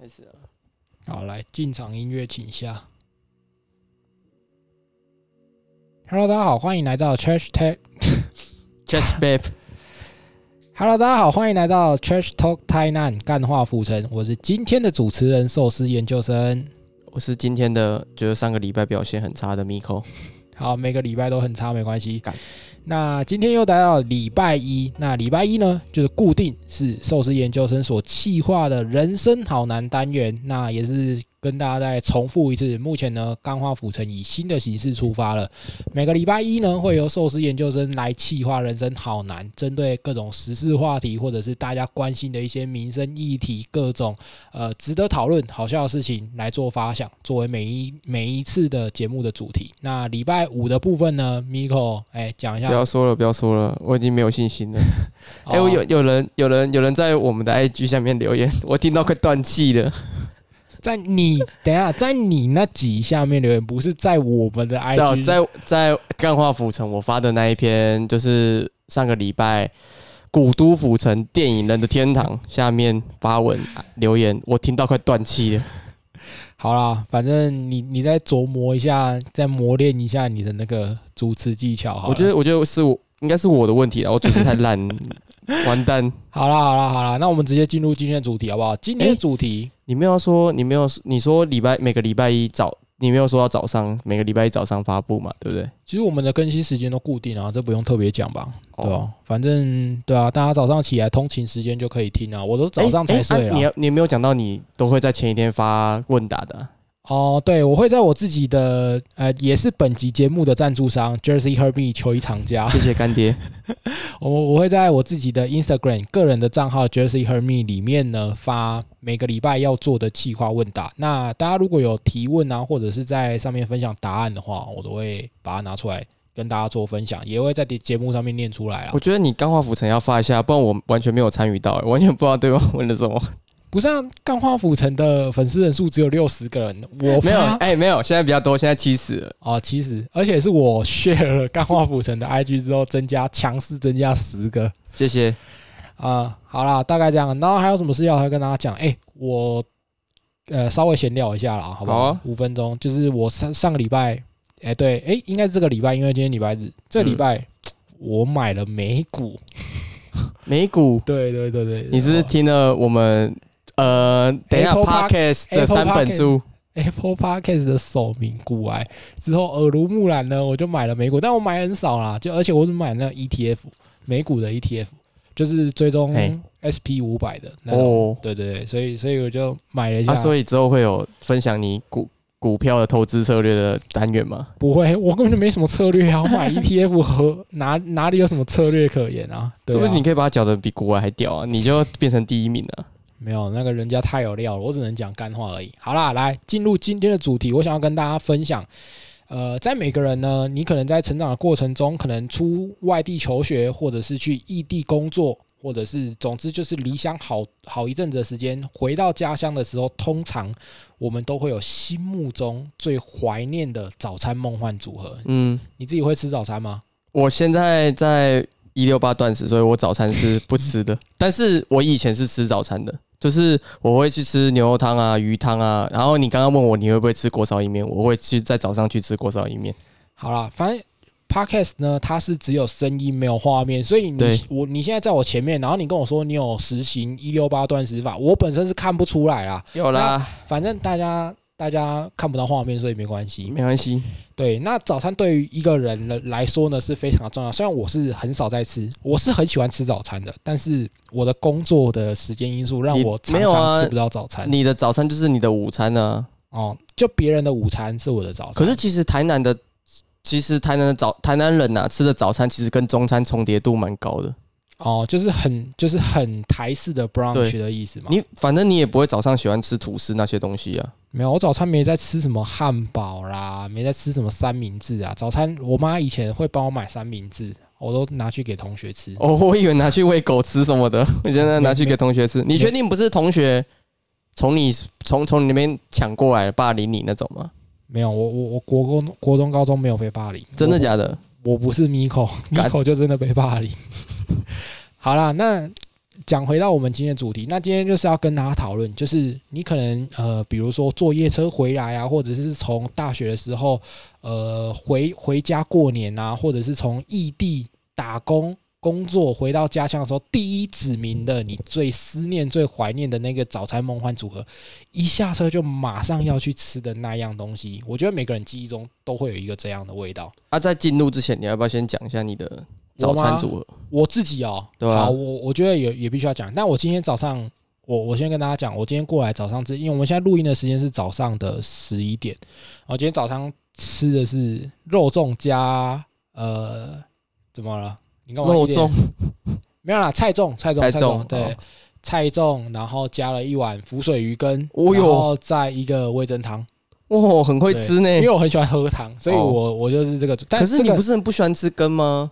开始了。好，来进场音乐，请下。Hello，大家好，欢迎来到 Trash Talk。Just Babe，Hello，大家好，欢迎来到 Trash Talk 台南干化浮城，我是今天的主持人寿司研究生。我是今天的觉得上个礼拜表现很差的 Miko。好，每个礼拜都很差，没关系干。那今天又来到礼拜一，那礼拜一呢，就是固定是寿司研究生所企划的人生好难单元，那也是跟大家再重复一次。目前呢，钢化府城以新的形式出发了，每个礼拜一呢，会由寿司研究生来企划人生好难，针对各种时事话题或者是大家关心的一些民生议题，各种呃值得讨论、好笑的事情来做发想，作为每一每一次的节目的主题。那礼拜五的部分呢，Miko 哎讲一下不，要说了，不要说了，我已经没有信心了。哎、我有有人有人有人在我们的 IG 下面留言，我听到快断气了。在你等一下，在你那集下面留言，不是在我们的，IG，在在干化府城我发的那一篇，就是上个礼拜古都府城电影人的天堂下面发文留言，我听到快断气了。好啦，反正你你再琢磨一下，再磨练一下你的那个主持技巧好。我觉得我觉得是我应该是我的问题了，我主持太烂，完蛋。好啦好啦好啦，那我们直接进入今天的主题好不好？今天的哎主题、你没有说，你没有，你说礼拜每个礼拜一早，你没有说要早上每个礼拜一早上发布嘛，对不对？其实我们的更新时间都固定啊，这不用特别讲吧？哦对啊，反正对啊，大家早上起来通勤时间就可以听啊。我都早上才睡了。啊你要你没有讲到你都会在前一天发问答的啊、哦，对，我会在我自己的呃，也是本集节目的赞助商 Jersey Herbie 球衣厂家，谢谢干爹。我我会在我自己的 Instagram 个人的账号 Jersey Herme 里面呢发每个礼拜要做的企划问答。那大家如果有提问啊，或者是在上面分享答案的话，我都会把它拿出来跟大家做分享，也会在节目上面念出来啊我。觉得你钢化浮尘要发一下，不然我完全没有参与到、完全不知道对方问了什么。不是啊，干化府城的粉丝人数只有六十个人，我没有，发哎、没有，现在比较多，现在七十。哦，七十而且是我 share 了 钢化府城的 IG 之后，增加强势增加十个。谢谢。啊、好啦，大概这样。然后还有什么事要跟大家讲？哎、我呃稍微闲聊一下啦，好不好？五分钟，就是我上上个礼拜，哎、对，哎、应该是这个礼拜，因为今天礼拜日，这个礼拜、我买了美股。美股，对对对对，你是听了我们呃，等一下 podcast 的三本书？Apple Podcast 的首名股癌之后耳濡目染呢，我就买了美股，但我买很少啦，就而且我只买那个 ETF 美股的 ETF，就是追踪嘿 SP 五百的那种。哦，对对对，所以所以我就买了一下。啊，所以之后会有分享你股股票的投资策略的单元吗？不会，我根本就没什么策略啊！我买 ETF 和哪哪里有什么策略可言啊？对啊是不是你可以把它搅得比国外还屌啊？你就变成第一名了。没有那个人家太有料了，我只能讲干话而已。好啦，来进入今天的主题，我想要跟大家分享。呃，在每个人呢，你可能在成长的过程中，可能出外地求学，或者是去异地工作，或者是总之就是离乡好好一阵子的时间，回到家乡的时候，通常我们都会有心目中最怀念的早餐梦幻组合。嗯，你自己会吃早餐吗？我现在在一六八断食，所以我早餐是不吃的。但是我以前是吃早餐的，就是我会去吃牛肉汤啊、鱼汤啊。然后你刚刚问我你会不会吃锅烧意面，我会去在早上去吃锅烧意面。好啦，反正 podcast 呢，它是只有声音没有画面，所以你我你现在在我前面，然后你跟我说你有实行一六八断食法，我本身是看不出来啦。有啦，反正大家大家看不到画面，所以没关系。没关系。对，那早餐对于一个人来来说呢是非常的重要。虽然我是很少在吃，我是很喜欢吃早餐的，但是我的工作的时间因素让我常常吃不到早餐。你的早餐就是你的午餐呢、哦，就别人的午餐是我的早餐。可是其实台南的，其实台南的早台南人呐、吃的早餐其实跟中餐重叠度蛮高的。哦，就是很就是很台式的 brunch 的意思嘛。你反正你也不会早上喜欢吃吐司那些东西啊。没有，我早餐没在吃什么汉堡啦，没在吃什么三明治啊。早餐我妈以前会帮我买三明治，我都拿去给同学吃。哦，我以为拿去喂狗吃什么的，我现在拿去给同学吃。你确定不是同学从你从从你那边抢过来霸凌你那种吗？没有，我我我国中、国中、高中没有被霸凌，真的假的？我不是 Miko，Miko 就真的被霸凌。好啦，那讲回到我们今天的主题，那今天就是要跟大家讨论，就是你可能呃，比如说坐夜车回来啊，或者是从大学的时候呃回回家过年啊，或者是从异地打工工作回到家乡的时候，第一指明的你最思念、最怀念的那个早餐梦幻组合，一下车就马上要去吃的那样东西，我觉得每个人记忆中都会有一个这样的味道。啊，在进入之前，你要不要先讲一下你的早餐组合？我自己哦，对吧好，我我觉得也也必须要讲。那我今天早上，我我先跟大家讲，我今天过来早上吃，因为我们现在录音的时间是早上的十一点，我今天早上吃的是肉粽加呃，怎么了？你干嘛？肉粽没有啦，菜粽，菜粽，菜菜粽对哦，菜粽，然后加了一碗浮水鱼羹，哦哟然后再一个味增汤，哇，很会吃呢因。为我很喜欢喝汤，所以哦我我就是这个。但可是你不是很不喜欢吃羹吗？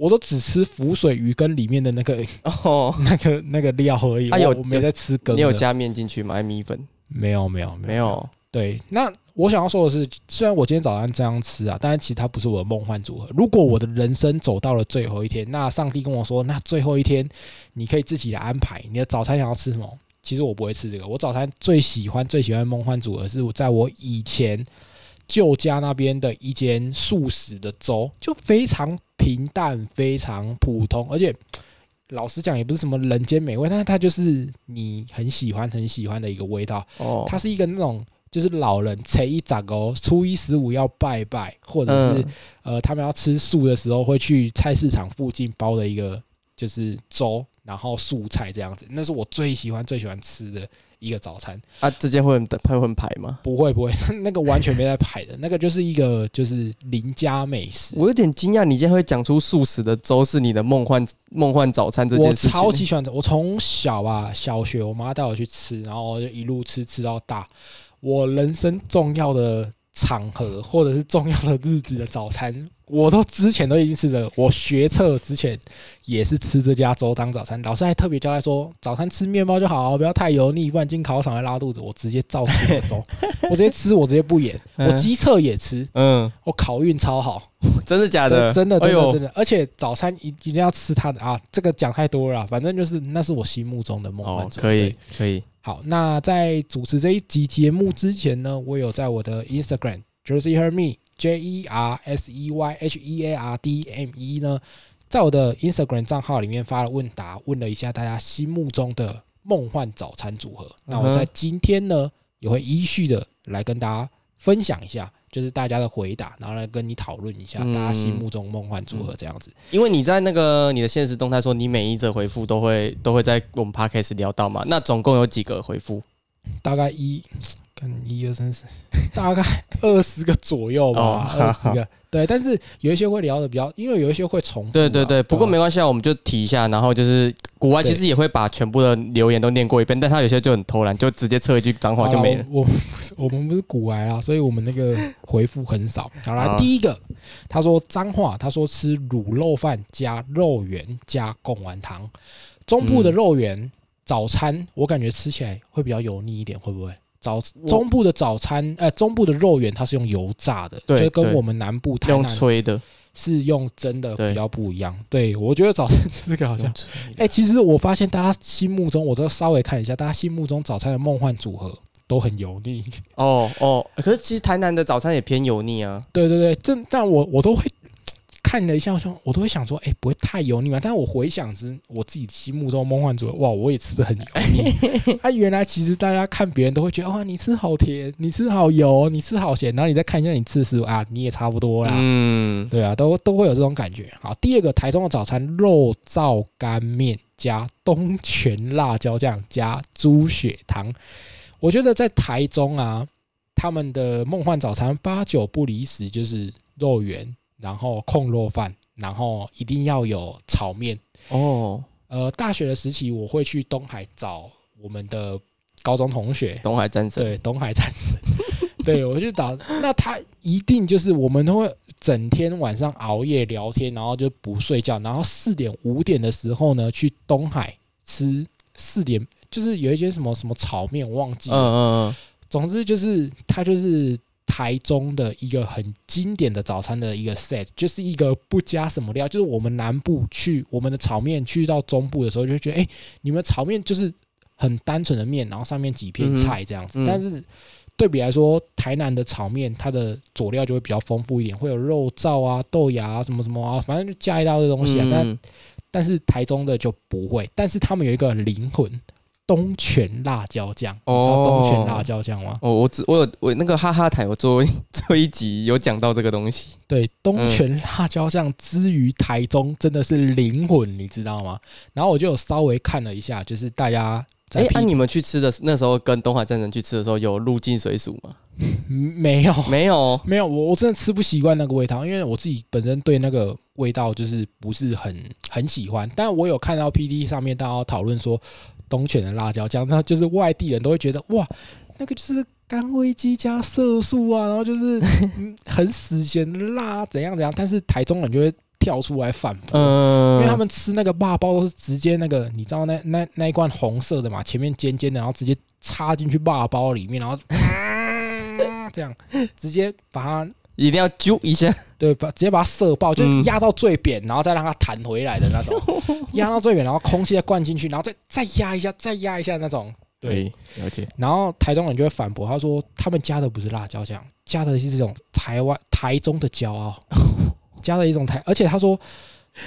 我都只吃浮水鱼跟里面的那个哦，那个那个料而已，啊有我我没在吃羹。你有加面进去吗？还米粉没有没有没有？对，那我想要说的是，虽然我今天早上这样吃啊，但是其实它不是我的梦幻组合。如果我的人生走到了最后一天，那上帝跟我说，那最后一天你可以自己来安排你的早餐想要吃什么。其实我不会吃这个，我早餐最喜欢最喜欢梦幻组合是我在我以前旧家那边的一间素食的粥，就非常平淡、非常普通，而且老实讲也不是什么人间美味，但是它就是你很喜欢、很喜欢的一个味道。哦，它是一个那种就是老人初一长哦，初一十五要拜拜，或者是、嗯。呃他们要吃素的时候会去菜市场附近包的一个就是粥，然后素菜这样子，那是我最喜欢最喜欢吃的一个早餐。啊，这间会很会很排吗？不会不会，那个完全没在排的，那个就是一个就是邻家美食。我有点惊讶，你竟然会讲出素食的粥是你的梦幻梦幻早餐这我件事情。超级喜欢吃，我从小啊，小学我妈带我去吃，然后我就一路吃吃到大。我人生重要的场合或者是重要的日子的早餐，我都之前都已经吃了。我学测之前也是吃这家粥当早餐，老师还特别交代说，早餐吃面包就好，不要太油腻，不然进考场会拉肚子。我直接照吃这粥，我直接吃，我直接不演。我嗯机测也吃，嗯，我考运超好。真的假的？真的真的真的，而且早餐一一定要吃它的啊！这个讲太多了，反正就是那是我心目中的梦幻。可以可以。好，那在主持这一集节目之前呢，我有在我的 Instagram Jersey Her Me J E R S E Y H E A R D M E 呢，在我的 Instagram 账号里面发了问答，问了一下大家心目中的梦幻早餐组合。那我在今天呢，也会依序的来跟大家分享一下，就是大家的回答，然后来跟你讨论一下嗯大家心目中梦幻组合这样子。因为你在那个你的现实动态说，你每一则回复都会都会在我们 podcast 聊到嘛？那总共有几个回复？大概一，看一二三四，大概二十个左右吧，哦二十、个。对，但是有一些会聊的比较，因为有一些会重复啊。对对对，不过啊没关系啊，我们就提一下，然后就是古玩其实也会把全部的留言都念过一遍，但他有些就很偷懒，就直接测一句脏话就没了。我 我们不是古癌啦，所以我们那个回复很少。好啦，好第一个他说脏话，他说吃卤肉饭加肉圆加贡丸汤。中部的嗯肉圆、早餐，我感觉吃起来会比较油腻一点，会不会？早中部的早餐，呃，中部的肉圆它是用油炸的，对就跟我们南部台用南吹的，是用蒸的比较不一样。对我觉得早餐吃这个好像哎、其实我发现大家心目中，我这稍微看一下，大家心目中早餐的梦幻组合都很油腻。哦哦，可是其实台南的早餐也偏油腻啊。对对对，但但我我都会看了一下，我说我都会想说，哎、不会太油腻嘛？但是我回想之我自己心目中梦幻组合，哇，我也吃的很油腻。啊，原来其实大家看别人都会觉得，哇，你吃好甜，你吃好油，你吃好咸，然后你再看一下你吃的食物啊，你也差不多啦。嗯，对啊，都都会有这种感觉。好，第二个台中的早餐肉燥干面加东泉辣椒酱加猪血汤，我觉得在台中啊，他们的梦幻早餐八九不离十，就是肉圆，然后控肉饭，然后一定要有炒面。哦，呃，大学的时期我会去东海找我们的高中同学，东海战神，对，东海战神，对我去找，那他一定就是我们都会整天晚上熬夜聊天，然后就不睡觉，然后四点五点的时候呢，去东海吃四点，就是有一些什么什么炒面，我忘记嗯了，嗯嗯，总之就是他就是台中的一个很经典的早餐的一个 set，就是一个不加什么料，就是我们南部去我们的炒面去到中部的时候，就会觉得哎、你们炒面就是很单纯的面，然后上面几片菜这样子，嗯但是。对比来说，台南的炒面它的佐料就会比较丰富一点，会有肉燥啊、豆芽啊、什么什么啊，反正就加一大堆东西啊。但嗯，但是台中的就不会，但是他们有一个灵魂，东泉辣椒酱。你知道东泉辣椒酱吗？哦，我只我有我那个哈哈台我做做一集有讲到这个东西，对，东泉辣椒酱之于台中真的是灵魂，你知道吗？然后我就有稍微看了一下，就是大家在哎按你们去吃的那时候跟东海战神去吃的时候有入境水煮吗？嗯没有没有，没有，我我真的吃不习惯那个味道，因为我自己本身对那个味道就是不是很很喜欢。但我有看到 P D 上面大家讨论说东泉的辣椒酱，那就是外地人都会觉得哇，那个就是干味鸡加色素啊，然后就是、嗯很死咸的辣怎样怎样。但是台中人就会跳出来反驳，嗯，因为他们吃那个霸包都是直接那个，你知道那那那一罐红色的嘛，前面尖尖的，然后直接插进去霸包里面，然后、这样直接把它一定要揪一下，对，把直接把它射爆，就是嗯。压到最扁，然后再让它弹回来的那种，压到最扁，然后空气再灌进去，然后再再压一下，再压一下那种。对，哎，了解，然后台中人就会反驳，他说他们加的不是辣椒酱，加的是这种台湾台中的骄傲，加了一种台，而且他说。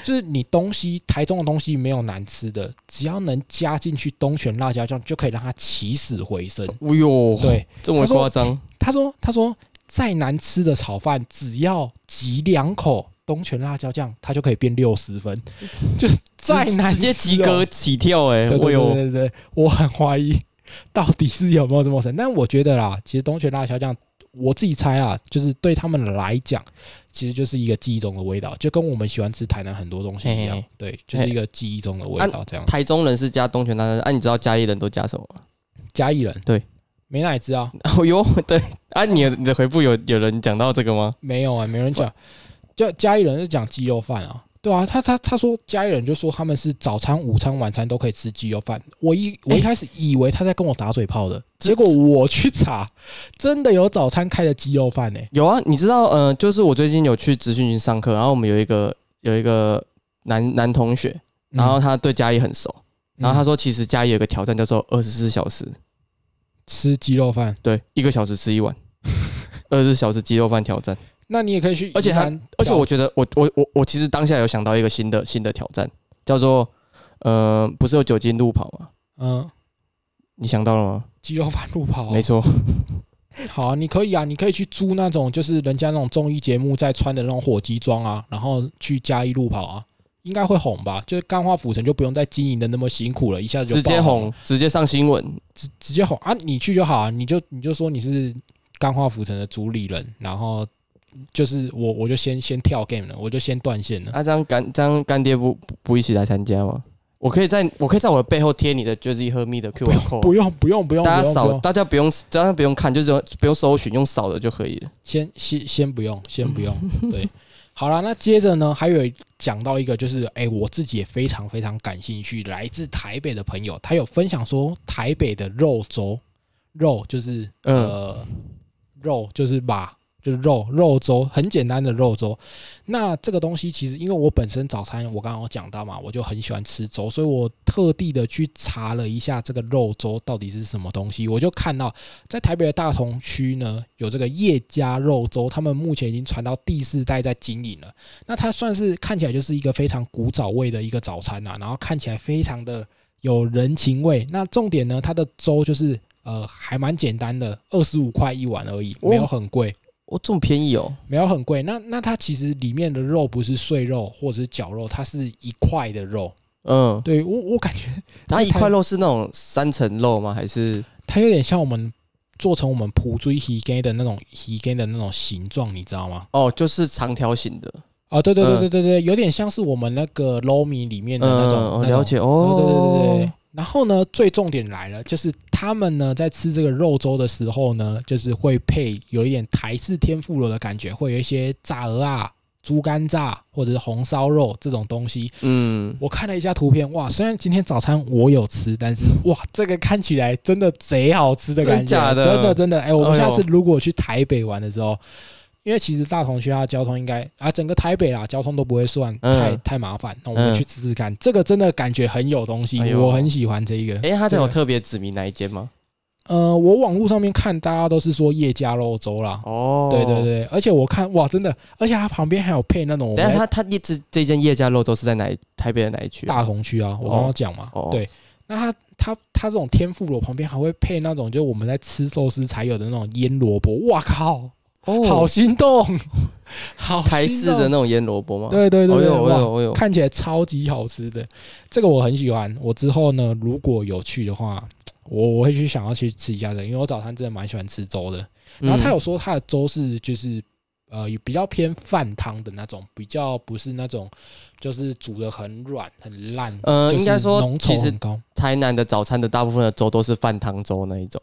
就是你东西台中的东西没有难吃的，只要能加进去东泉辣椒酱，就可以让它起死回生。哎呦，，对，这么夸张，他说：“他说再难吃的炒饭，只要挤两口东泉辣椒酱，它就可以变六十分。就是再难直接及格起跳，哎，对对对我有，对对，我很怀疑到底是有没有这么神。但我觉得啦，其实东泉辣椒酱，我自己猜啦，就是对他们来讲，其实就是一个记忆中的味道，就跟我们喜欢吃台南很多东西一样嘿嘿。对，就是一个记忆中的味道这样。台中人是加东泉大酱，啊，你知道嘉义人都加什么吗？嘉义人对美乃滋啊，哦哟，对。啊，你的你的回复有有人讲到这个吗？没有啊，没人讲。就嘉义人是讲鸡肉饭啊，对啊，他他他说嘉义人就说他们是早餐、午餐、晚餐都可以吃鸡肉饭。我一我一开始以为他在跟我打嘴炮的，结果我去查，真的有早餐开的鸡肉饭呢、有啊，你知道，呃，就是我最近有去职训营上课，然后我们有一个有一个男男同学，然后他对嘉义很熟，然后他说说，其实嘉义有个挑战叫做二十四小时，吃鸡肉饭，对，一个小时吃一碗，二十四小时鸡肉饭挑战。那你也可以去而且挑，他而且我觉得我我我我其实当下有想到一个新的新的挑战，叫做呃，不是有酒精路跑吗？嗯。你想到了吗？鸡肉饭路跑，没错，好啊，你可以啊，你可以去租那种就是人家那种综艺节目在穿的那种火鸡装啊，然后去加一路跑啊，应该会红吧？就是钢化府城就不用再经营的那么辛苦了，一下子就直接爆红，直接上新闻。直直接红啊！你去就好啊，你就你就说你是钢化府城的主理人，然后就是我我就先先跳 game 了，我就先断线了。啊，这样干这样干爹不不不一起来参加吗？我可以在我可以在我的背后贴你的 Jersey Herme 的 QR 不 code，用不用不用，大家扫，大家不用，大家不用看，就是不用搜寻，用扫的就可以了。先先先不用，先不用。对，好了，那接着呢，还有讲到一个，就是哎、我自己也非常非常感兴趣，来自台北的朋友，他有分享说，台北的肉粥，肉就是嗯呃，肉就是把。就是肉肉粥，很简单的肉粥。那这个东西其实，因为我本身早餐我刚刚有讲到嘛，我就很喜欢吃粥，所以我特地的去查了一下这个肉粥到底是什么东西。我就看到在台北的大同区呢，有这个叶家肉粥，他们目前已经传到第四代在经营了。那它算是看起来就是一个非常古早味的一个早餐啊，然后看起来非常的有人情味。那重点呢，它的粥就是呃还蛮简单的，二十五块一碗而已，哦没有很贵。哦，这么便宜哦，没有很贵，那那它其实里面的肉不是碎肉或者是绞肉，它是一块的肉。嗯，对我我感觉它一块肉是那种三层肉吗？还是它有点像我们做成我们普追鱼干的那种鱼干的那种形状，你知道吗？哦，就是长条形的？哦，对对对嗯对对对，有点像是我们那个 low 米里面的那种。嗯，我那种了解对对对对哦对。。然后呢，最重点来了，就是他们呢在吃这个肉粥的时候呢，就是会配有一点台式天妇罗的感觉，会有一些炸鹅啊、猪肝炸或者是红烧肉这种东西。嗯，我看了一下图片，哇，虽然今天早餐我有吃，但是哇，这个看起来真的贼好吃的感觉，真的真的。哎、我们下次如果去台北玩的时候，因为其实大同区它的交通应该啊，整个台北啦交通都不会算太、嗯太麻烦，那我们嗯去吃吃看，这个真的感觉很有东西，哎我很喜欢这一个。哎，它这有特别指明哪一间吗？呃，我网络上面看大家都是说叶家肉粥啦。哦，对对。对，而且我看哇，真的，而且它旁边还有配那种我们在等一直这间叶家肉粥是在哪一台北的哪一区啊？大同区啊，我刚刚讲嘛，哦对。那它它它这种天妇罗旁边还会配那种，就是我们在吃寿司才有的那种腌萝卜，哇靠，哦好心动，好心动台式的那种腌萝卜吗？对对对对，哦呦哦哇呦哦呦，看起来超级好吃的，这个我很喜欢。我之后呢，如果有去的话，我我会去想要去吃一下的，因为我早餐真的蛮喜欢吃粥的。然后他有说他的粥是就是呃比较偏饭汤的那种，比较不是那种就是煮的很软很烂，就是呃应该说其实。台南的早餐的大部分的粥都是饭汤粥那一种。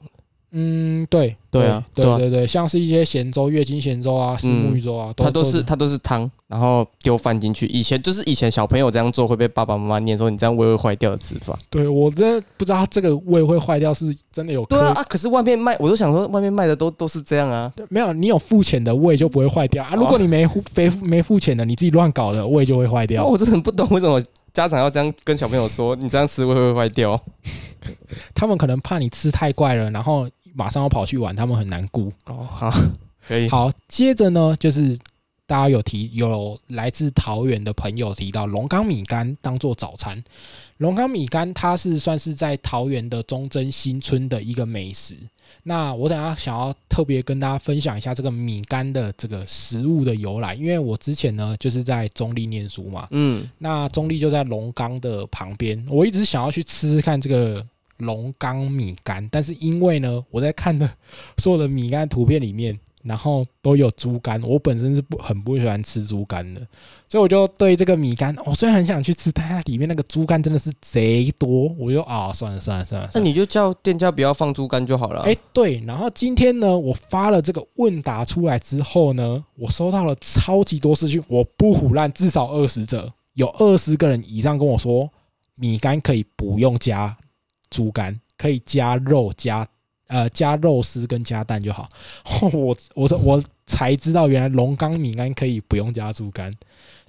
嗯，对对啊对对啊对对，像是一些咸粥、月经咸粥啊、石目鱼粥啊，它都都是它都是汤，然后丢饭进去。以前就是以前小朋友这样做会被爸爸妈妈念说你这样胃会坏掉的吃法。对我真的不知道这个胃会坏掉，是真的有对啊啊！可是外面卖，我都想说外面卖的都都是这样啊。没有，你有付钱的胃就不会坏掉啊。如果你没付没没付钱的，你自己乱搞的胃就会坏掉。我真的很不懂为什么家长要这样跟小朋友说，你这样吃胃会坏掉。他们可能怕你吃太怪了，然后马上要跑去玩，他们很难顾。哦，好，可以。好，接着呢，就是大家有提有来自桃园的朋友提到龙岗米干当做早餐。龙岗米干它是算是在桃园的中正新村的一个美食。那我等下想要特别跟大家分享一下这个米干的这个食物的由来，因为我之前呢就是在中立念书嘛，嗯，那中立就在龙岗的旁边，我一直想要去吃吃看这个龙岗米干，但是因为呢，我在看的所有的米干图片里面，然后都有猪肝，我本身是不很不喜欢吃猪肝的，所以我就对这个米干，我、虽然很想去吃，但它里面那个猪肝真的是贼多，我就啊算了算了算了，那你就叫店家不要放猪肝就好了。哎、对，然后今天呢，我发了这个问答出来之后呢，我收到了超级多私讯，我不胡乱，至少二十者，有二十个人以上跟我说，米干可以不用加猪肝，可以加肉加呃加肉丝跟加蛋就好。我我说我才知道，原来龙岗米干可以不用加猪肝。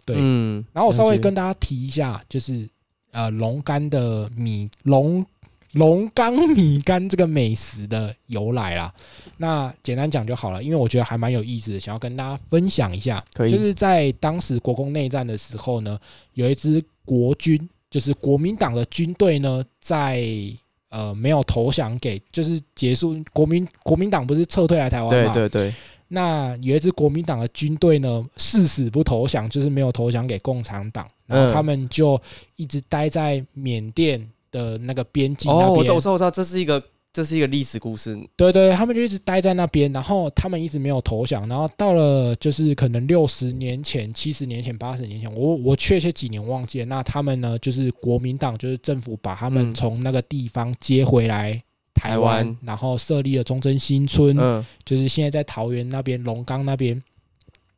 对，嗯，然后我稍微跟大家提一下，就是呃龙肝的米龙龙岗米干这个美食的由来啦。那简单讲就好了，因为我觉得还蛮有意思的，想要跟大家分享一下。可以就是在当时国共内战的时候呢，有一支国军，就是国民党的军队呢，在呃没有投降给，就是结束国民国民党不是撤退来台湾嘛？对对对，那有一支国民党的军队呢，誓死不投降，就是没有投降给共产党，然后嗯他们就一直待在缅甸的那个边境哦，那边。我知道我知道我知道，这是一个这是一个历史故事。对对，他们就一直待在那边，然后他们一直没有投降，然后到了就是可能六十年前、七十年前、八十年前，我我确切几年忘记了。那他们呢，就是国民党，就是政府把他们嗯从那个地方接回来台台湾，湾然后设立了忠贞新村，嗯就是现在在桃园那边、龙岗那边。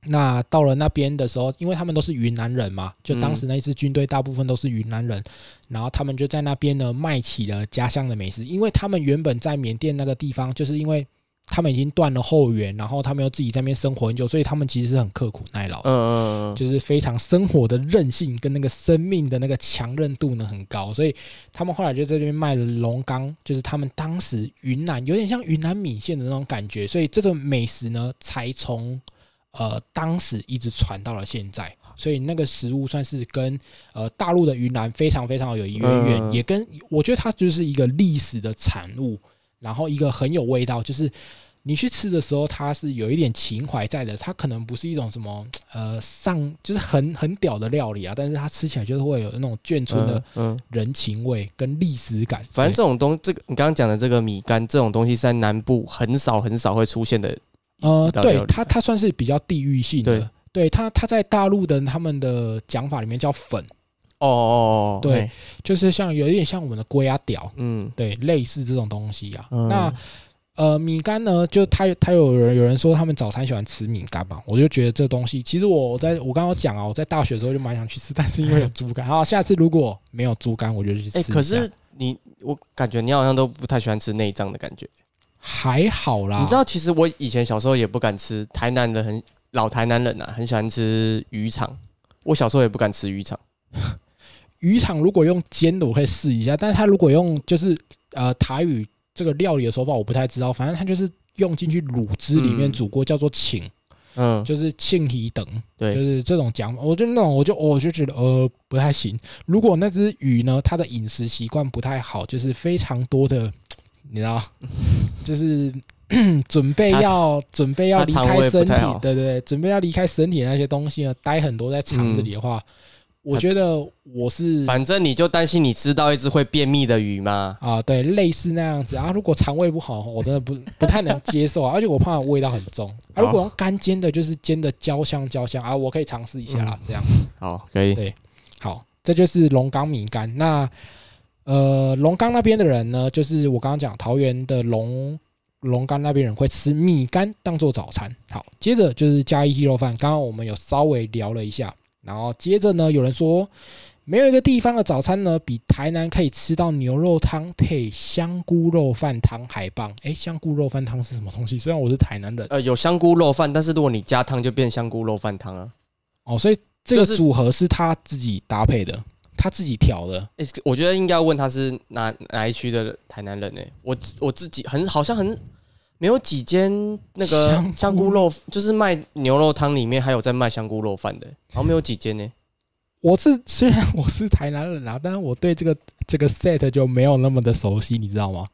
那到了那边的时候，因为他们都是云南人嘛，就当时那支军队大部分都是云南人，然后他们就在那边呢卖起了家乡的美食，因为他们原本在缅甸那个地方，就是因为他们已经断了后援，然后他们又自己在那边生活很久，所以他们其实是很刻苦耐劳的。嗯嗯嗯，就是非常生活的韧性跟那个生命的那个强韧度呢很高，所以他们后来就在这边卖了龙岗，就是他们当时云南有点像云南米线的那种感觉，所以这种美食呢才从呃当时一直传到了现在，所以那个食物算是跟呃大陆的云南非常非常有渊源，嗯也跟我觉得它就是一个历史的产物，然后一个很有味道，就是。你去吃的时候，它是有一点情怀在的，它可能不是一种什么呃上就是很很屌的料理啊，但是它吃起来就是会有那种眷村的人情味跟历史感。反正这种东，这个你刚刚讲的这个米干这种东西，在南部很少很少会出现的。对呃，对一道料理它它算是比较地域性的，对它它在大陆的他们的讲法里面叫粉，哦哦哦，对，就是像有一点像我们的龟啊屌，嗯对，类似这种东西啊。嗯那呃，米干呢，就他他有人有人说他们早餐喜欢吃米干嘛，我就觉得这东西，其实我在我刚刚讲啊，我在大学的时候就蛮想去吃，但是因为有猪肝，好，下次如果没有猪肝，我就去吃哎。可是你我感觉你好像都不太喜欢吃内脏的感觉。还好啦，你知道，其实我以前小时候也不敢吃，台南的很老台南人啊，很喜欢吃鱼肠。我小时候也不敢吃鱼肠。鱼肠如果用煎的，我可以试一下，但是他如果用就是呃台语这个料理的手法，我不太知道，反正它就是用进去卤汁里面嗯煮过，叫做请，嗯，就是庆鱼等，对就，是这种讲法，我就那种我就我就觉得呃不太行。如果那只鱼呢，它的饮食习惯不太好，就是非常多的，你知道，就是 准备要准备要离开身体对对对，准备要离开身体的那些东西呢，待很多在肠子里的话，我觉得我是反正你就担心你吃到一只会便秘的鱼嘛。啊，对，类似那样子啊。如果肠胃不好，我真的不不太能接受啊，而且我怕味道很重啊。如果用干煎的，就是煎的焦香焦香啊，我可以尝试一下啦，这样。好，可以。对好，这就是龙岗米干。那呃，龙岗那边的人呢，就是我刚刚讲桃园的龙龙岗那边人会吃米干当做早餐。好，接着就是嘉义鸡肉饭，刚刚我们有稍微聊了一下，然后接着呢，有人说。没有一个地方的早餐呢，比台南可以吃到牛肉汤配香菇肉饭汤还棒。诶，香菇肉饭汤是什么东西？虽然我是台南人呃，有香菇肉饭，但是如果你加汤就变香菇肉饭汤啊。哦，所以这个组合是他自己搭配的，他自己调的。诶、我觉得应该要问他是哪哪一区的台南人呢、我我自己很好像很没有几间那个香菇。肉，就是卖牛肉汤里面还有在卖香菇肉饭的、好像没有几间呢、我是虽然我是台南人啊，但是我对这个这个 set 就没有那么的熟悉，你知道吗？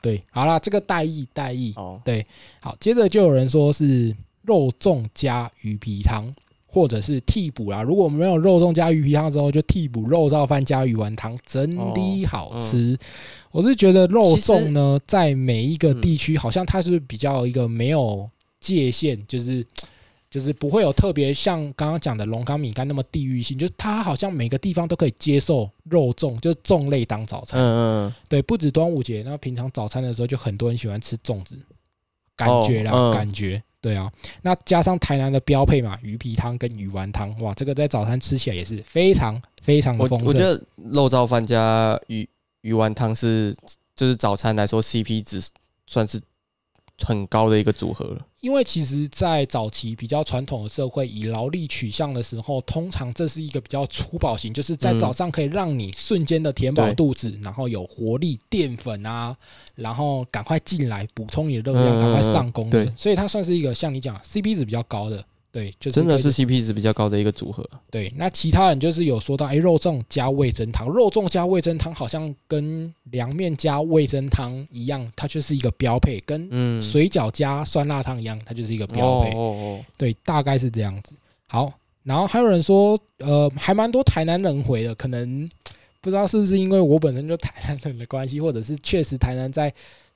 对，好啦，这个代意代意，哦，对好，接着就有人说是肉粽加鱼皮汤，或者是替补啦。如果我们没有肉粽加鱼皮汤之后，就替补肉燥饭加鱼丸汤，真的好吃。我是觉得肉粽呢，在每一个地区，好像它是比较一个没有界限，就是。就是不会有特别像刚刚讲的龙岗米干那么地域性，就是它好像每个地方都可以接受肉粽，就是粽类当早餐。嗯嗯对，不止端午节，那平常早餐的时候就很多人喜欢吃粽子，感觉啦，哦嗯感觉。对啊，那加上台南的标配嘛，鱼皮汤跟鱼丸汤，哇，这个在早餐吃起来也是非常非常的丰盛。我觉得肉燥饭加鱼鱼丸汤是就是早餐来说 CP 值算是很高的一个组合了。因为其实，在早期比较传统的社会，以劳力取向的时候，通常这是一个比较粗暴型，就是在嗯早上可以让你瞬间的填饱肚子，然后有活力、淀粉啊，然后赶快进来补充你的热量，嗯赶快上工的。对所以它算是一个像你讲 CP 值比较高的，对，就是真的是 CP 值比较高的一个组合。对。那其他人就是有说到，哎，肉粽加味增汤，肉粽加味增汤好像跟凉面加味增汤一样，它就是一个标配，跟嗯，水饺加酸辣汤一样，它就是一个标配。哦哦对，大概是这样子。好，然后还有人说，呃，还蛮多台南人回的，可能不知道是不是因为我本身就台南人的关系，或者是确实台南在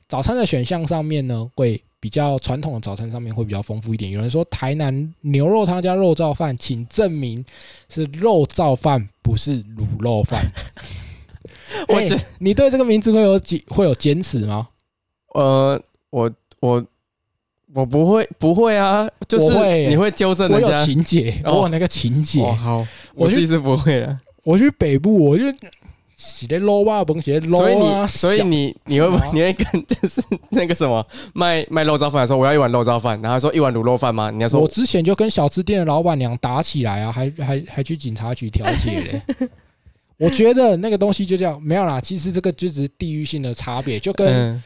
早餐的选项上面呢，会比较传统的早餐上面会比较丰富一点。有人说台南牛肉汤加肉燥饭，请证明是肉燥饭，不是卤肉饭。我哎这你对这个名字会有坚会有坚持吗？哦，呃，我我我不会不会啊，就是你会纠正我有人家。情节，哦我有那个情节。哦，好，我去我自己是不会了。我去北部，我就洗的 low 吧，甭写 low 所以啊，你所以你你会不会啊你会跟就是那个什么 卖卖肉燥饭的时候，我要一碗肉燥饭，然后他说一碗卤肉饭吗？你要说我之前就跟小吃店的老板娘打起来啊，还还还去警察局调解嘞。我觉得那个东西就叫没有啦，其实这个就只是地域性的差别，就跟、嗯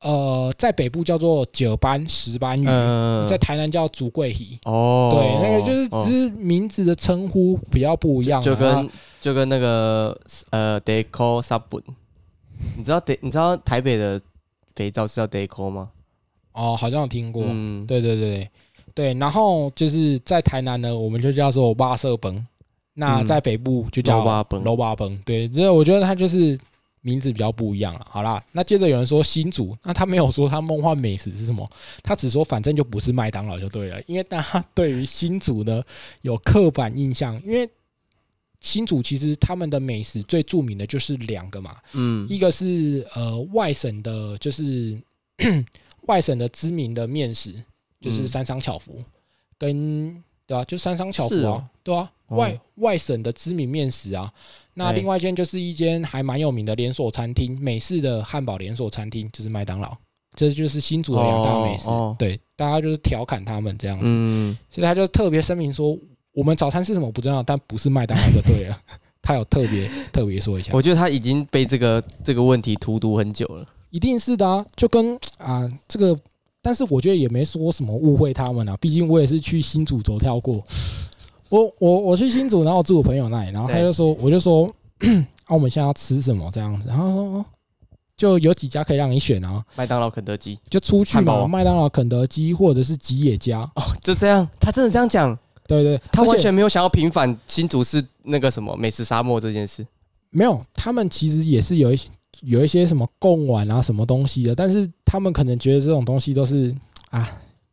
呃在北部叫做九班石斑鱼，嗯在台南叫竹桂鱼。哦，对，那个就是哦只是名字的称呼比较不一样啊，就啊跟就跟那个呃 Deco subun，你知道 De 你知道台北的肥皂是叫 Deco 吗？哦，好像有听过，嗯，对对对。对对，然后就是在台南呢，我们就叫做巴色崩，那嗯。在北部就叫肉霸崩。楼巴崩。对，这我觉得它就是名字比较不一样了。好啦，那接着有人说新竹，那他没有说他梦幻美食是什么，他只说反正就不是麦当劳就对了，因为大家对于新竹呢有刻板印象，因为新竹其实他们的美食最著名的就是两个嘛，嗯。一个是呃外省的，就是 外省的知名的面食就是嗯。三商巧福，跟对啊，就三商巧福啊，对啊，哦。外外省的知名面食啊。那哎另外一间就是一间还蛮有名的连锁餐厅，美式的汉堡连锁餐厅，就是麦当劳。这就是新竹的两大美食，哦哦对，大家就是调侃他们这样子，嗯，所以他就特别声明说，我们早餐是什么不重要，但不是麦当劳就对了。他有特别特别说一下，我觉得他已经被这个这个问题荼毒很久了。一定是的啊，就跟啊这个，但是我觉得也没说什么误会他们啊，毕竟我也是去新竹走跳过。我我我去新竹，然后我住我朋友那里，然后他就说，我就说，啊我们现在要吃什么这样子，然后他说哦就有几家可以让你选啊，麦当劳、肯德基，就出去嘛，麦当劳、肯德基或者是吉野家，哦，就这样，他真的这样讲，对对，他完全没有想要平反新竹是那个什么美食沙漠这件事。没有，他们其实也是有一些有一些什么贡丸啊什么东西的，但是他们可能觉得这种东西都是啊，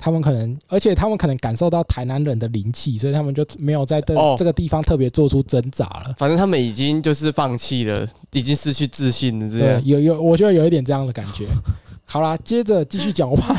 他们可能，而且他们可能感受到台南人的灵气，所以他们就没有在这、哦这个地方特别做出挣扎了。反正他们已经就是放弃了，已经失去自信了，这对，样。有有，我觉得有一点这样的感觉。好啦，接着继续讲，我 怕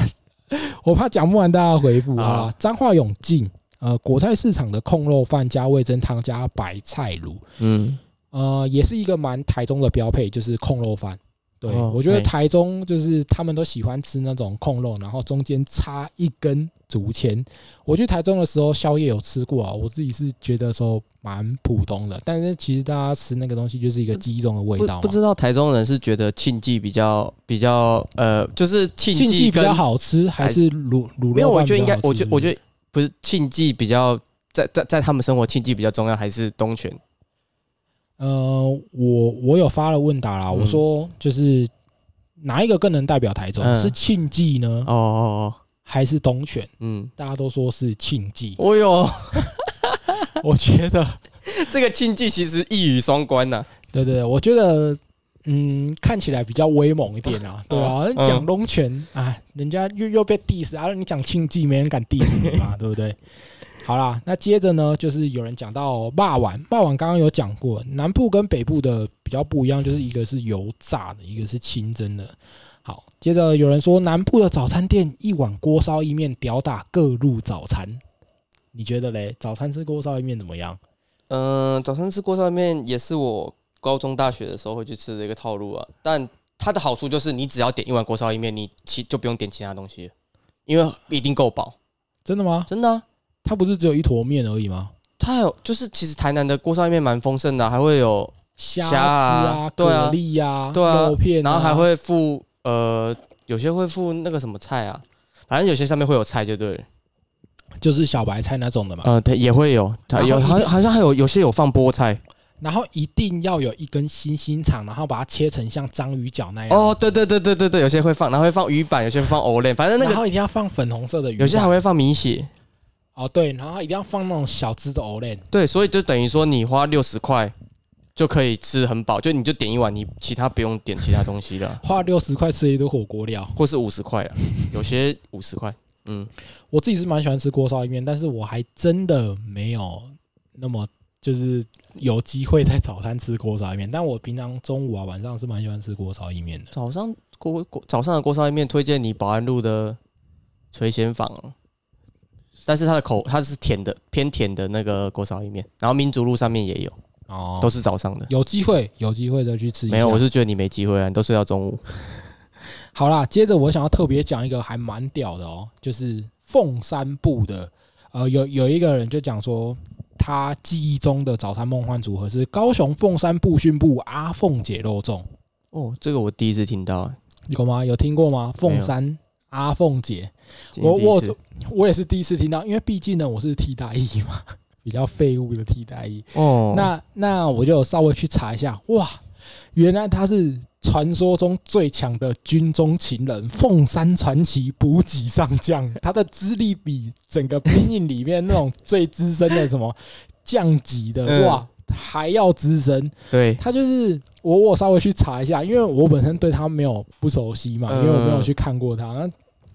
我怕讲不完大家回复啊好。彰化永进，呃，国菜市场的控肉饭加味噌汤加白菜卤，嗯，呃，也是一个蛮台中的标配，就是控肉饭。对，哦我觉得台中就是他们都喜欢吃那种控肉，然后中间插一根竹签。我去台中的时候，宵夜有吃过啊，我自己是觉得说蛮普通的，但是其实大家吃那个东西就是一个记忆中的味道。不不知道台中人是觉得庆记比较比较呃，就是庆庆记比较好吃，还是卤卤肉没有，我觉得应该我觉我觉得不是庆记比较在在在他们生活庆记比较重要，还是东泉？呃，我我有发了问答啦，嗯我说就是哪一个更能代表台中？嗯是庆记呢，哦哦哦，还是东泉？嗯，大家都说是庆记，哦哟，我觉得。这个庆记其实一语双关呐、对对，对我觉得嗯，看起来比较威猛一点啊。对啊，嗯讲龙泉啊，人家又又被 diss 啊，你讲庆记，没人敢 diss 你嘛，对不对？好啦，那接着呢，就是有人讲到霸碗，霸碗刚刚有讲过，南部跟北部的比较不一样，就是一个是油炸的，一个是清蒸的。好，接着有人说南部的早餐店一碗锅烧意面吊打各路早餐，你觉得嘞？早餐吃锅烧意面怎么样？嗯、早餐吃锅烧面也是我高中、大学的时候会去吃的一个套路啊。但它的好处就是，你只要点一碗锅烧意面，你其就不用点其他东西了，因为一定够饱。真的吗？真的、啊，它不是只有一坨面而已吗？它还有就是，其实台南的锅烧意面蛮丰盛的啊、还会有，虾啊啊、对啊蛤蜊啊、对啊肉片啊，然后还会附呃，有些会附那个什么菜啊，反正有些上面会有菜就对了。就是小白菜那种的嘛。呃，对，也会有，它有好像好像还有有些有放菠菜。然后一定要有一根星星肠，然后把它切成像章鱼脚那样。哦，对对对对对对，有些会放，然后会放鱼板，有些会放藕类，反正那个然后一定要放粉红色的鱼。有些还会放米血。哦，对，然后一定要放那种小只的 l e 对，所以就等于说你花六十块就可以吃很饱，就你就点一碗，你其他不用点其他东西了，花六十块吃一堆火锅料。或是五十块啊，有些五十块。嗯，我自己是蛮喜欢吃锅烧意面，但是我还真的没有那么就是有机会在早餐吃锅烧意面。但我平常中午啊晚上是蛮喜欢吃锅烧意面的。早上锅锅早上的锅烧意面推荐你保安路的垂涎坊，但是它的口它是甜的，偏甜的那个锅烧意面，然后民族路上面也有，哦，都是早上的。有机会有机会再去吃一下。没有，我是觉得你没机会啊，你都睡到中午。好啦，接着我想要特别讲一个还蛮屌的哦，就是凤山部的，呃，有有一个人就讲说，他记忆中的早餐梦幻组合是高雄凤山部训部阿凤姐肉粽，哦，这个我第一次听到，有吗？有听过吗？凤山阿凤姐，我我我也是第一次听到，因为毕竟呢我是替代役嘛，比较废物的替代役。哦，那那我就稍微去查一下，哇，原来他是传说中最强的军中情人，凤山传奇补给上将，他的资历比整个兵营里面那种最资深的什么将级的、嗯。哇还要资深。对，他就是我我稍微去查一下，因为我本身对他没有不熟悉嘛，因为我没有去看过他。那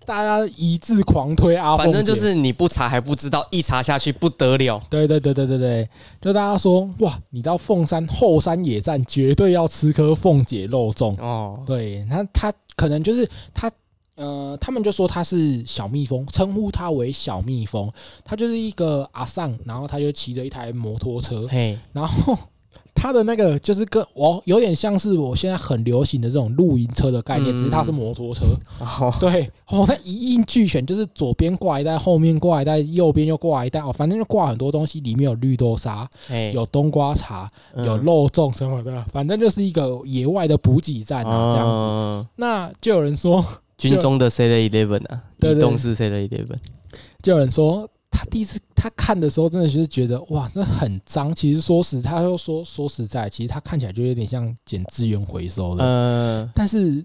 大家一致狂推阿，反正就是你不查还不知道，一查下去不得了。对对对对对对，就大家说哇，你到凤山后山野战绝对要吃颗凤姐肉粽。哦，对，那他可能就是他呃，他们就说他是小蜜蜂，称呼他为小蜜蜂。他就是一个阿尚，然后他就骑着一台摩托车，嘿，然后他的那个就是跟我有点像是我现在很流行的这种露营车的概念，嗯只是它是摩托车。哦，对，哦，它一应俱全，就是左边挂一袋，后面挂一袋，右边又挂一袋，哦，反正就挂很多东西，里面有绿豆沙，嘿，有冬瓜茶，嗯有肉粽什么的，反正就是一个野外的补给站啊，这样子。子。那就有人说，军中的 Seven Eleven 啊，移动式 Seven Eleven。就有人说，他第一次他看的时候，真的就是觉得哇，这很脏。其实说实，他又说说实在，其实他看起来就有点像捡资源回收的，呃，但是。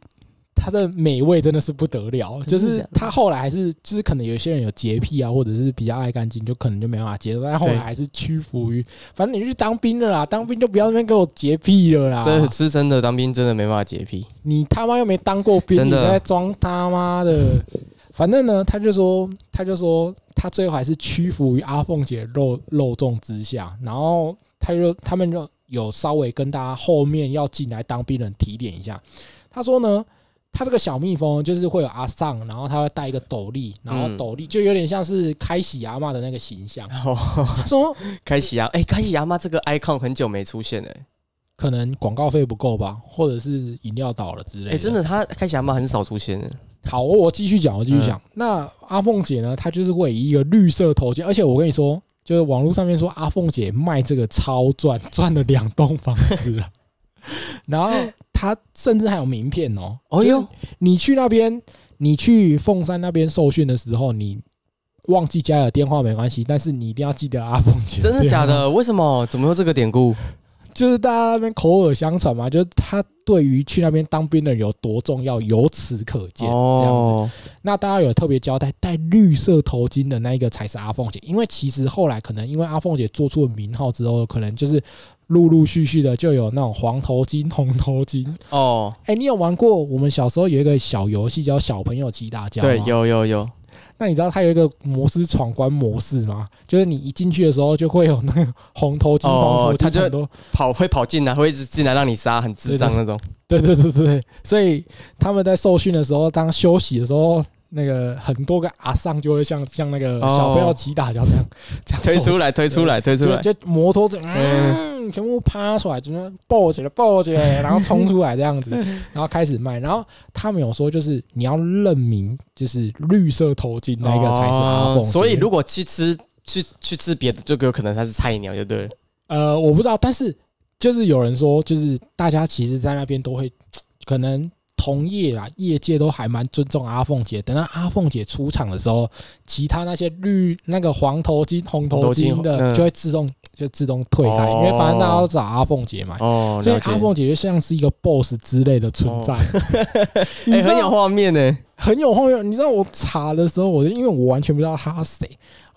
它的美味真的是不得了，就是他后来还是，就是可能有些人有洁癖啊，或者是比较爱干净，就可能就没办法接受，但后来还是屈服于，反正你就去当兵了啦，当兵就不要那边给我洁癖了啦。这是真的，当兵真的没办法洁癖。你他妈又没当过兵，你在装他妈的。反正呢，他就说，他就说，他最后还是屈服于阿凤姐肉肉粽之下。然后他就他们就有稍微跟大家后面要进来当兵的人提点一下。他说呢，他这个小蜜蜂就是会有阿尚，然后他会戴一个斗笠，然后嗯斗笠就有点像是开喜阿妈的那个形象。哦，他说开喜阿，哎，开喜阿妈这个 icon 很久没出现哎，可能广告费不够吧，或者是饮料倒了之类的。哎，真的，他开喜阿妈很少出现的。好，我我继续讲，我继续讲。那阿凤姐呢，她就是会以一个绿色头巾，而且我跟你说，就是网络上面说阿凤姐卖这个超赚，赚了两栋房子了。然后她甚至还有名片哦。哦哟，你去那边，你去凤山那边受训的时候，你忘记加了电话没关系，但是你一定要记得阿凤姐。真的假？的？为什么？怎么有这个典故？就是大家那边口耳相传嘛，就是他对于去那边当兵的人有多重要，由此可见。这样子。哦，那大家有特别交代，戴绿色头巾的那一个才是阿凤姐，因为其实后来可能因为阿凤姐做出了名号之后，可能就是陆陆续续的就有那种黄头巾、红头巾。哦，哎、你有玩过？我们小时候有一个小游戏叫小朋友骑大家。对，。有有有，那你知道它有一个模式闯关模式吗？就是你一进去的时候就会有那个红头巾、哦黄头它就巾很多。跑会跑进来，会一直进来让你杀，很智障那种。对对对对对，所以他们在受训的时候，当休息的时候，那个很多个阿桑就会像像那个小朋友骑大脚这样、这样推出来，推出来，推出来。就就摩托车，嗯，全部趴出来，就是抱起来，抱起来，然后冲出来这样子，然后开始卖。然后他们有说，就是你要认明，就是绿色头巾那个才是阿凤。哦所以如果去吃去去吃别的，就有可能他是菜鸟，就对了。呃，我不知道，但是就是有人说，就是大家其实，在那边都会可能同业啊，业界都还蛮尊重阿凤姐。等到阿凤姐出场的时候，其他那些绿那个黄头巾、红头巾的就会自动就自动退开，因为反正大家都找阿凤姐嘛。哦，所以。阿凤姐就像是一个 boss 之类的存在，你很有画面呢。很有画面。你知道我查的时候，我就因为我完全不知道他谁。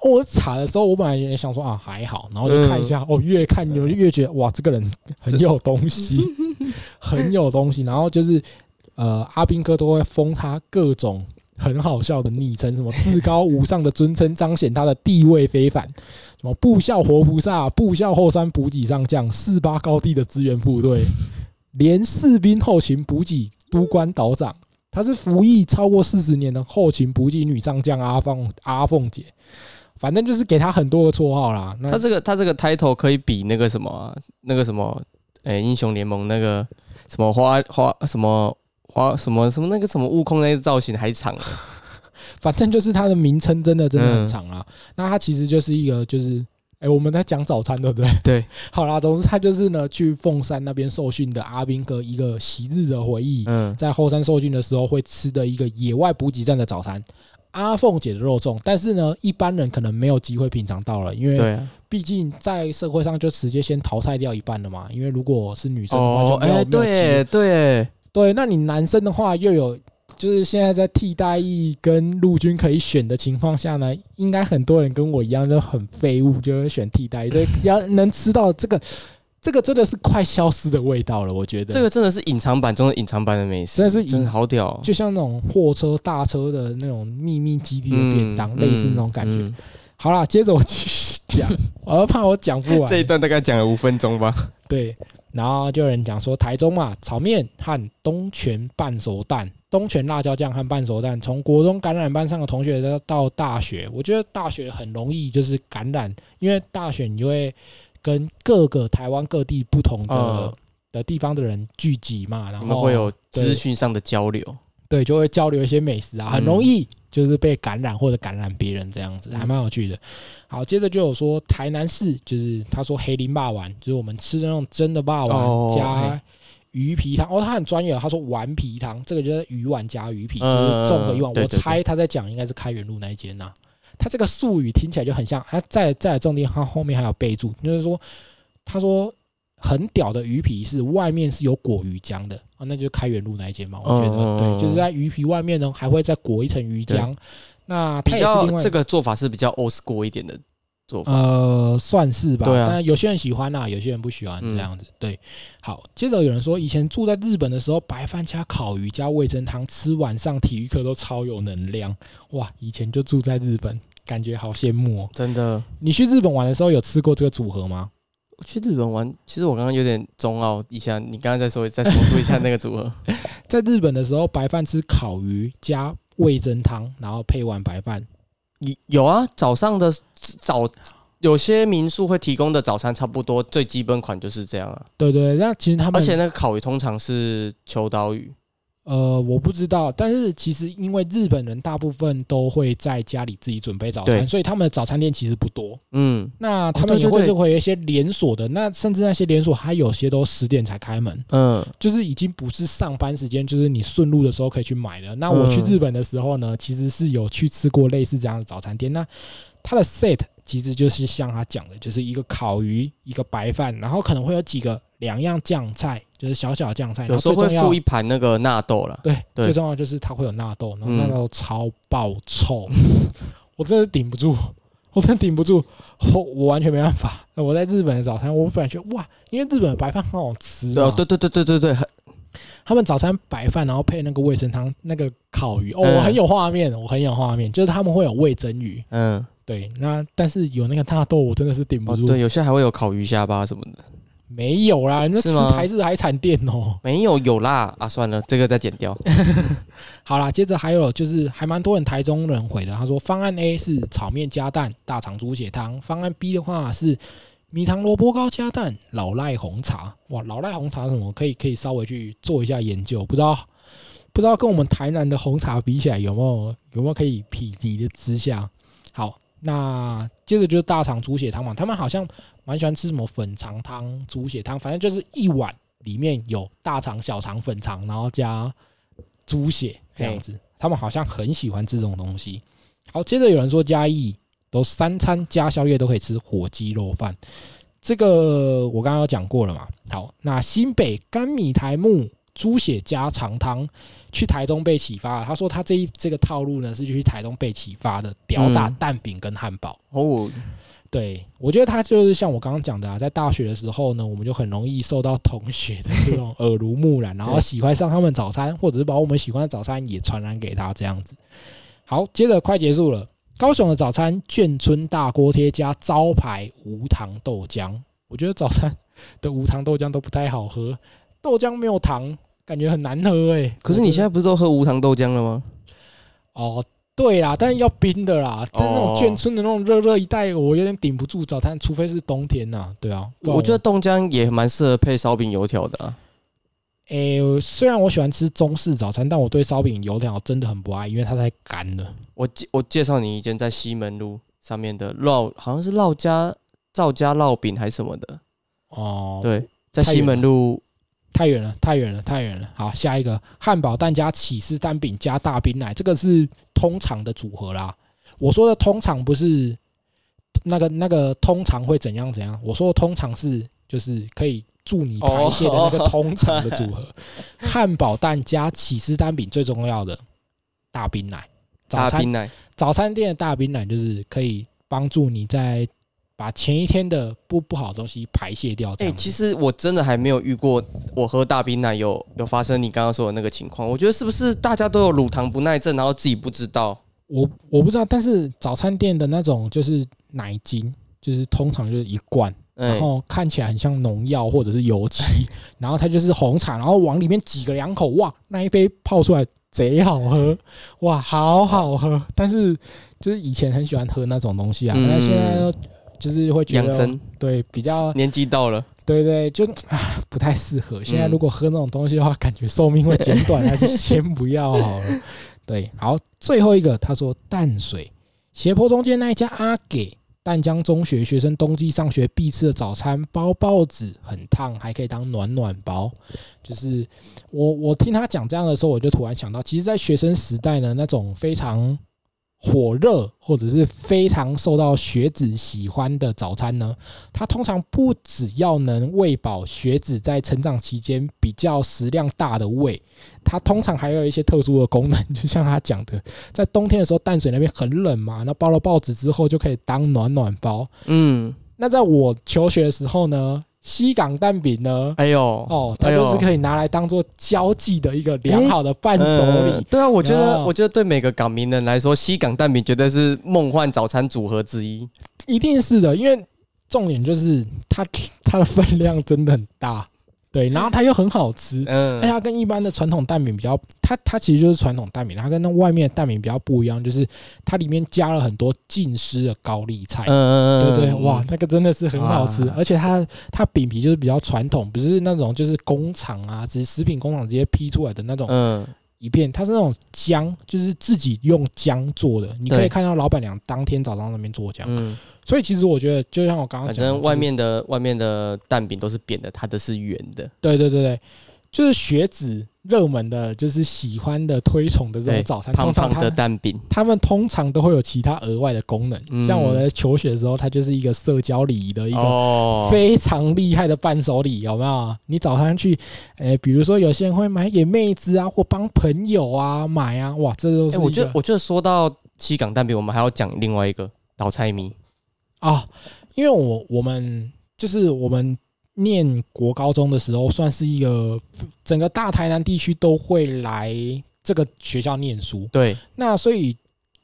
哦我查的时候，我本来也想说啊还好，然后就看一下，哦越看就越觉得哇这个人很有东西，很有东西。然后就是呃阿兵哥都会封他各种很好笑的昵称，什么至高无上的尊称，彰显他的地位非凡。什么部校活菩萨、部校后山补给上将、四八高地的支援部队，连士兵后勤补给都官岛长。她是服役超过四十年的后勤补给女上将阿凤阿凤姐，反正就是给她很多个绰号啦。那他这个他这个 title 可以比那个什么那个什么，哎，英雄联盟那个什么花花什么花什么什么那个什么悟空那个造型还长呢。反正就是它的名称真的真的很长啦。那它其实就是一个就是，哎、我们在讲早餐对不对？对，好啦，总之他就是呢去凤山那边受训的阿兵哥一个昔日的回忆，嗯，在后山受训的时候会吃的一个野外补给站的早餐。阿凤姐的肉粽，但是呢，一般人可能没有机会品尝到了，因为。毕竟在社会上就直接先淘汰掉一半了嘛。因为如果是女生的话，就哦，没有、对对，对，那你男生的话又有，就是现在在替代役跟陆军可以选的情况下呢，应该很多人跟我一样就很废物，就会选替代役，所以要 能吃到这个，这个真的是快消失的味道了，我觉得。这个真的是隐藏版中的隐藏版的美食，真的是隐真的好屌哦，就像那种货车、大车的那种秘密基地的便当，类似那种感觉。嗯好啦，接着我继续讲，我要怕我讲不完。这一段大概讲了五分钟吧。对，然后就有人讲说，台中嘛，炒面和东泉半熟蛋东泉辣椒酱和半熟蛋，从国中感染班上的同学到到大学，我觉得大学很容易就是感染，因为大学你就会跟各个台湾各地不同的、嗯的地方的人聚集嘛，然后你们会有对资讯上的交流。对，就会交流一些美食啊，很嗯容易就是被感染或者感染别人这样子，嗯还蛮有趣的。好，接着就有说台南市，就是他说黑林霸丸，就是我们吃的那种真的霸丸、哦加鱼皮汤。哦，他很专业，他说丸皮汤，这个就是鱼丸加鱼皮，就嗯是综合一碗。我猜他在讲应该是开元路那一间呐、他这个术语听起来就很像，他在在重点，他后面还有备注，就是说他说。很屌的鱼皮是外面是有裹鱼浆的啊，那就是开元路那一间嘛。我觉得、对，就是在鱼皮外面呢还会再裹一层鱼浆。那它比较这个做法是比较 old school 一点的做法。呃算是吧，对啊但有些人喜欢呐、有些人不喜欢嗯这样子。对，好，接着有人说以前住在日本的时候，白饭加烤鱼加味噌汤，吃晚上体育课都超有能量。哇，以前就住在日本，感觉好羡慕哦。真的，你去日本玩的时候有吃过这个组合吗？我去日本玩，其实我刚刚有点中澳一下，你刚刚再说，再重复一下那个组合。在日本的时候，白饭吃烤鱼加味噌汤，然后配碗白饭。有有啊，早上的早有些民宿会提供的早餐差不多，最基本款就是这样啊。对对，那其实他们而且那个烤鱼通常是秋刀鱼，呃，我不知道，但是其实因为日本人大部分都会在家里自己准备早餐，所以他们的早餐店其实不多。嗯，那他们也对对对会是会有一些连锁的，那甚至那些连锁，它有些都十点才开门，嗯，就是已经不是上班时间，就是你顺路的时候可以去买的。那我去嗯日本的时候呢，其实是有去吃过类似这样的早餐店。那它的 set 其实就是像他讲的，就是一个烤鱼，一个白饭，然后可能会有几个两样酱菜，就是小小的酱菜。然有时候会附一盘那个纳豆了。对，对最重要就是它会有纳豆，然后嗯纳豆超爆臭，我真的顶不住，我真的顶不住，我我完全没办法。我在日本的早餐，我本来觉得哇，因为日本的白饭很好吃嘛，对哦，对对对对对他们早餐白饭，然后配那个味噌汤，那个烤鱼，哦，嗯我很有画面，我很有画面，就是他们会有味噌鱼，嗯，对，那但是有那个纳豆，我真的是顶不住，哦对，有些还会有烤鱼下巴什么的。没有啦，人家吃是吗台式海产店哦。没有有啦啊，算了，这个再剪掉。好啦，接着还有就是还蛮多人台中人回的，他说方案 A 是炒面加蛋大肠猪血汤，方案 B 的话是米糖萝卜糕加蛋老赖红茶。哇，老赖红茶是什么？可以可以稍微去做一下研究，不知道不知道跟我们台南的红茶比起来有没有有没有可以匹敌的之下？好，那接着就是大肠猪血汤嘛，他们好像蛮喜欢吃什么粉肠汤、猪血汤，反正就是一碗里面有大肠、小肠、粉肠，然后加猪血这样子。他们好像很喜欢吃这种东西。好，接着有人说嘉义都三餐加宵夜都可以吃火鸡肉饭，这个我刚刚有讲过了嘛。好，那新北干米台木猪血加肠汤，去台中被启发了。他说他这一这个套路呢是去台中被启发的，屌打嗯蛋饼跟汉堡。哦，对，我觉得他就是像我刚刚讲的啊，在大学的时候呢，我们就很容易受到同学的这种耳濡目染，然后喜欢上他们早餐，或者是把我们喜欢的早餐也传染给他这样子。好，接着快结束了。高雄的早餐眷村大锅贴加招牌无糖豆浆，我觉得早餐的无糖豆浆都不太好喝，豆浆没有糖，感觉很难喝哎、可是你现在不是都喝无糖豆浆了吗？哦，对啦，但是要冰的啦。但那种哦眷村的那种热热一袋，我有点顶不住早餐，除非是冬天呐。对啊，我觉得冻浆也蛮适合配烧饼油条的啊。诶、虽然我喜欢吃中式早餐，但我对烧饼油条真的很不爱，因为它太干了。我介我介绍你一间在西门路上面的烙，好像是烙家赵家烙饼还是什么的，哦，，对，在西门路太远了，太远了，太远了。好，下一个汉堡蛋加起司蛋饼加大冰奶，这个是通常的组合啦。我说的通常不是那个那个通常会怎样怎样，我说的通常是就是可以助你排泄的那个哦通常的组合。汉堡蛋加起司蛋饼最重要的大冰奶，早餐大冰奶，早餐店的大冰奶就是可以帮助你在把前一天的不不好的东西排泄掉。这哎、其实我真的还没有遇过我喝大冰奶有有发生你刚刚说的那个情况。我觉得是不是大家都有乳糖不耐症，然后自己不知道？我我不知道，但是早餐店的那种就是奶精，就是通常就是一罐，哎、然后看起来很像农药或者是油漆，然后它就是红茶，然后往里面挤个两口，哇，那一杯泡出来贼好喝，哇，好好喝。但是就是以前很喜欢喝那种东西啊，嗯那、现在都就是会觉得对比较年纪到了，对对，就啊不太适合。现在嗯如果喝那种东西的话，感觉寿命会减短，还是先不要好了。对，好，最后一个他说淡水斜坡中间那一家阿给淡江中学学生冬季上学必吃的早餐，包报纸很烫，还可以当暖暖包。就是我我听他讲这样的时候，我就突然想到，其实，在学生时代呢，那种非常火热或者是非常受到学子喜欢的早餐呢，它通常不只要能喂饱学子在成长期间比较食量大的胃，它通常还有一些特殊的功能，就像他讲的，在冬天的时候淡水那边很冷嘛，那包了报纸之后就可以当暖暖包。嗯，那在我求学的时候呢，西港蛋饼呢，哎呦，哦，它就是可以拿来当做交际的一个良好的伴手礼。嗯对啊，我觉得，哦我觉得对每个港民人来说，西港蛋饼绝对是梦幻早餐组合之一。一定是的，因为重点就是它它的分量真的很大，对，然后它又很好吃，而且嗯，它跟一般的传统蛋饼比较，它它其实就是传统蛋饼，它跟那外面的蛋饼比较不一样，就是它里面加了很多浸湿的高丽菜。嗯。对对，哇，，那个真的是很好吃，啊。而且它它饼皮就是比较传统，不是那种就是工厂啊，只是食品工厂直接批出来的那种嗯，一片，它是那种姜，就是自己用姜做的，你可以看到老板娘当天早上那边做姜，嗯，所以其实我觉得就像我刚刚讲，反正外面的外面的蛋饼都是扁的，它的是圆的。对对对对，就是学子热门的，就是喜欢的、推崇的这种早餐，胖胖的通常它蛋饼，他们通常都会有其他额外的功能。嗯像我在求学的时候，它就是一个社交礼仪的一个哦，非常厉害的伴手礼，有没有？你早上去，诶、比如说有些人会买给妹子啊，或帮朋友啊买啊，哇，这都哎、是我觉得我觉得说到七港蛋饼，我们还要讲另外一个倒菜迷。啊，因为我我们就是我们念国高中的时候，算是一个整个大台南地区都会来这个学校念书，对，那所以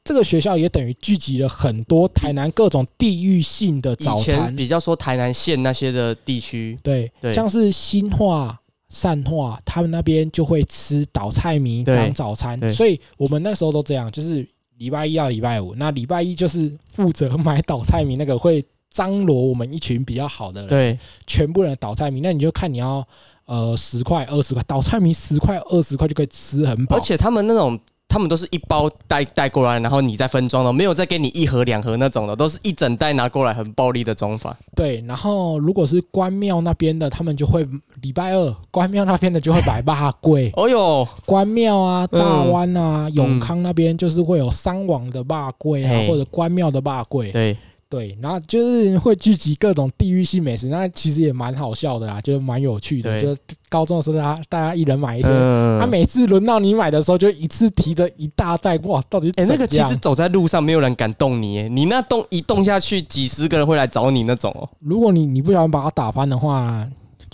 这个学校也等于聚集了很多台南各种地域性的早餐，比较说台南县那些的地区，对，对。像是新化。善化，他们那边就会吃倒菜米当早餐，对。所以我们那时候都这样，就是礼拜一到礼拜五，那礼拜一就是负责买倒菜米那个会张罗我们一群比较好的人，对，全部人的倒菜名，那你就看你要呃十块二十块，倒菜名十块二十块就可以吃很饱，而且他们那种。他们都是一包带带过来，然后你再分装的，没有再给你一盒两盒那种的，都是一整袋拿过来，很暴力的装法。对，然后如果是关庙那边的，他们就会礼拜二关庙那边的就会摆霸柜，哦哟，关庙啊、嗯。大湾啊、永康那边就是会有三王的霸柜啊，嘿。或者关庙的霸柜，对，对，然后就是会聚集各种地域性美食，那其实也蛮好笑的啦，就是蛮有趣的。就是高中的时候，大家大家一人买一天，嗯，他、每次轮到你买的时候，就一次提着一大袋，哇，到底哎、那个其实走在路上没有人敢动你，哎，你那动一动下去，几十个人会来找你那种哦。如果你你不小心把它打翻的话，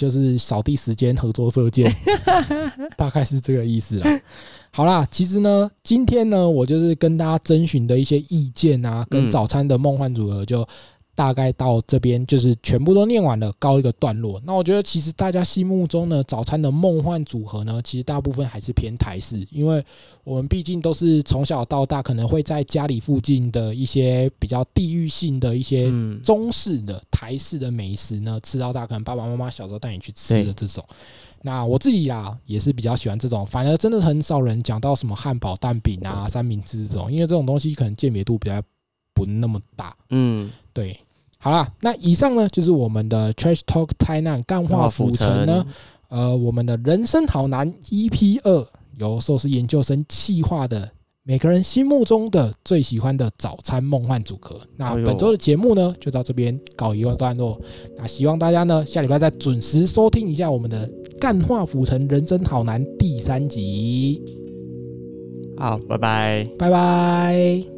就是扫地时间合作射箭，大概是这个意思啦。好啦，其实呢，今天呢，我就是跟大家征询的一些意见啊，跟嗯早餐的梦幻组合就。大概到这边就是全部都念完了，告一个段落。那我觉得其实大家心目中呢，早餐的梦幻组合呢，其实大部分还是偏台式，因为我们毕竟都是从小到大可能会在家里附近的一些比较地域性的一些嗯，中式的、台式的美食呢，吃到大，可能爸爸妈妈小时候带你去吃的这种。那我自己啦，也是比较喜欢这种，反而真的很少人讲到什么汉堡蛋饼啊、三明治这种，因为这种东西可能鉴别度比较不那么大。嗯，对，好啦，那以上呢就是我们的 Trash Talk 台南干化府城呢，呃，我们的人生好难 EP 二由寿司研究生企划的每个人心目中的最喜欢的早餐梦幻组合。那本周的节目呢，就到这边告一个段落。那希望大家呢下礼拜再准时收听一下我们的干化府城人生好难第三集。好，拜拜。拜拜。